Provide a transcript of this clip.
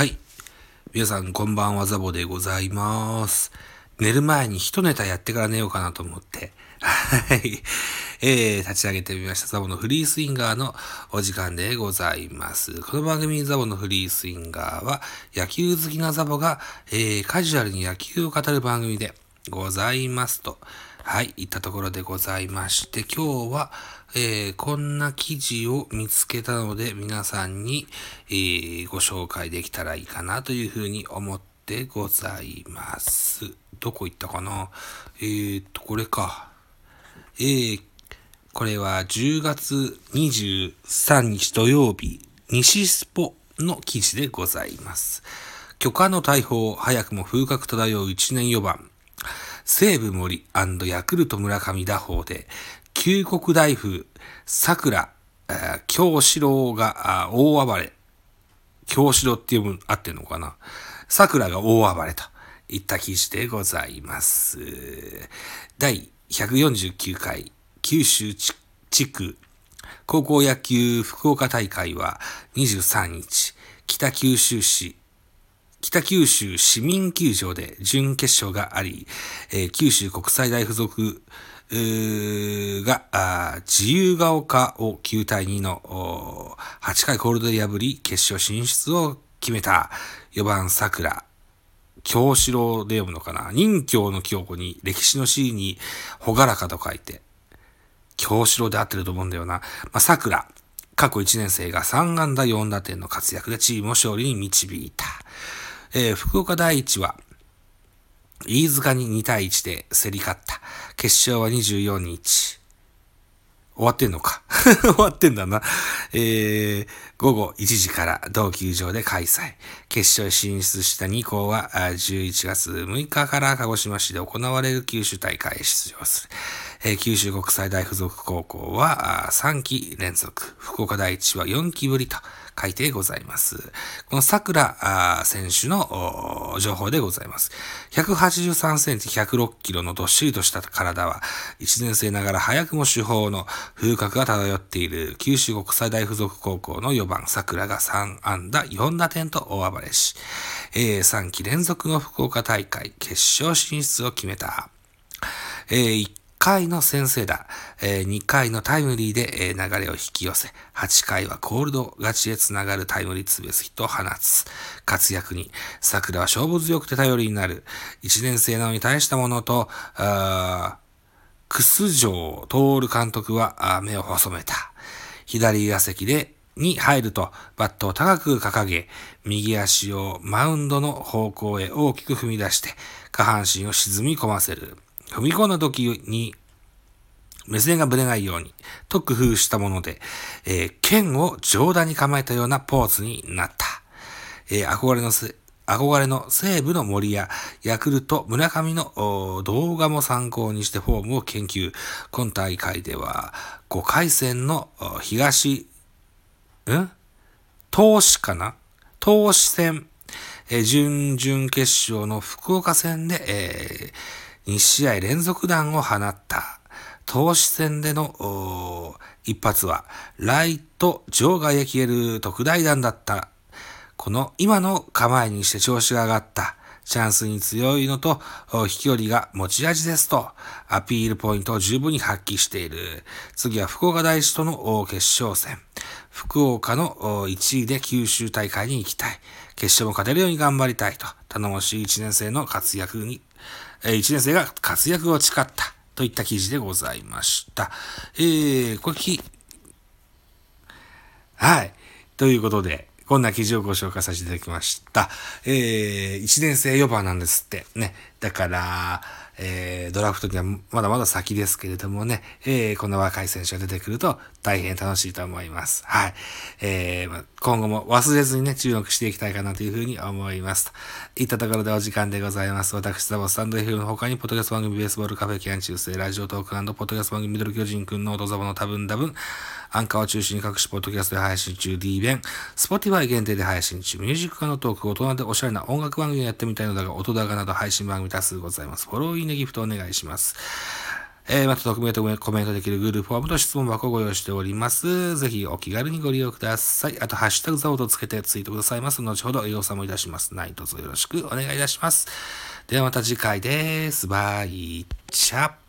はい。皆さん、こんばんは、ザボでございます。寝る前に一ネタやってから寝ようかなと思って、はい。えー、立ち上げてみました。ザボのフリースインガーのお時間でございます。この番組、ザボのフリースインガーは、野球好きなザボが、えー、カジュアルに野球を語る番組でございますと。はい、いったところでございまして、今日は、えーこんな記事を見つけたので、皆さんに、えーご紹介できたらいいかなというふうに思ってございます。どこ行ったかな？えー、っと、これか。えー、これは10月23日土曜日、西スポの記事でございます。巨漢の大砲、早くも風格漂う1年4番。西武森ヤクルト村上打法で、旧国大風、桜、えー京志郎が大暴れ。京志郎っていう合ってんのかな桜が大暴れといった記事でございます。第149回九州地地区高校野球福岡大会は23日、北九州市北九州市民球場で準決勝があり、えー九州国際大付属が自由が丘を9対2の8回コールドで破り決勝進出を決めた4番桜。京志郎で読むのかな任教の京子に歴史の C にほがらかと書いて、京志郎で合ってると思うんだよな。まあ、桜。過去1年生が3安打4打点の活躍でチームを勝利に導いた。えー福岡第一は、飯塚に2対1で競り勝った。決勝は24日。終わってんのか 終わってんだな。えー、午後1時から同球場で開催。決勝進出した2校は11月6日から鹿児島市で行われる九州大会へ出場する。えー九州国際大附属高校は3期連続。福岡第一は4期ぶりと書いてございます。この桜選手の情報でございます。183センチ106キロのどっしりとした体は、1年生ながら早くも主砲の風格が漂っている九州国際大附属高校の4番桜が3安打4打点と大暴れし、えー3期連続の福岡大会決勝進出を決めた。えー回の先制打、えー2回のタイムリーで、えー流れを引き寄せ、8回はコールド勝ちへつながるタイムリーツーベースヒットを放つ。活躍に、桜は勝負強くて頼りになる。1年生なのに大したものと、あー楠城徹監督は目を細めた。左打席で、に入ると、バットを高く掲げ、右足をマウンドの方向へ大きく踏み出して、下半身を沈み込ませる。踏み込んだ時に、目線がぶれないように、と工夫したもので、えー剣を上段に構えたようなポーズになった。えー憧れのせ、憧れの西武の森やヤクルト村上の動画も参考にしてフォームを研究。今大会では5回戦の東、ん？投資かな？投資戦、えー準々決勝の福岡戦で、え2試合連続弾を放った。投資戦での一発は、ライト場外へ消える特大弾だった。この今の構えにして調子が上がった。チャンスに強いのと、飛距離が持ち味ですと、アピールポイントを十分に発揮している。次は福岡大師との決勝戦。福岡の1位で九州大会に行きたい。決勝も勝てるように頑張りたいと、頼もしい1年生の活躍に、えー1年生が活躍を誓った。といった記事でございました。えー、これき、はい。ということで、こんな記事をご紹介させていただきました。えー、1年生4番なんですって。ね。だから、えー、ドラフトにはまだまだ先ですけれどもね、えー、この若い選手が出てくると大変楽しいと思います。はい。えー、今後も忘れずにね、注目していきたいかなというふうに思います。といったところでお時間でございます。私、ザボスタンド F の他に、ポッドキャスト番組ベースボールカフェキャン中世、ラジオトークポッドキャスト番組ミドル巨人くんの音ザボの多分多分、アンカーを中心に各種ポッドキャストで配信中、D 弁、Spotify 限定で配信中、ミュージック化のトーク、大人でおしゃれな音楽番組をやってみたいのだが、音高など配信番組多数ございます。フォロー、いいね、ギフトお願いします。えー、また匿名とコメントできる Google フォームと質問箱をご用意しております。ぜひお気軽にご利用ください。あと、ハッシュタグザオとつけてツイートくださいます。後ほど要さもいたします。何卒よろしくお願いいたします。ではまた次回です。バイチャ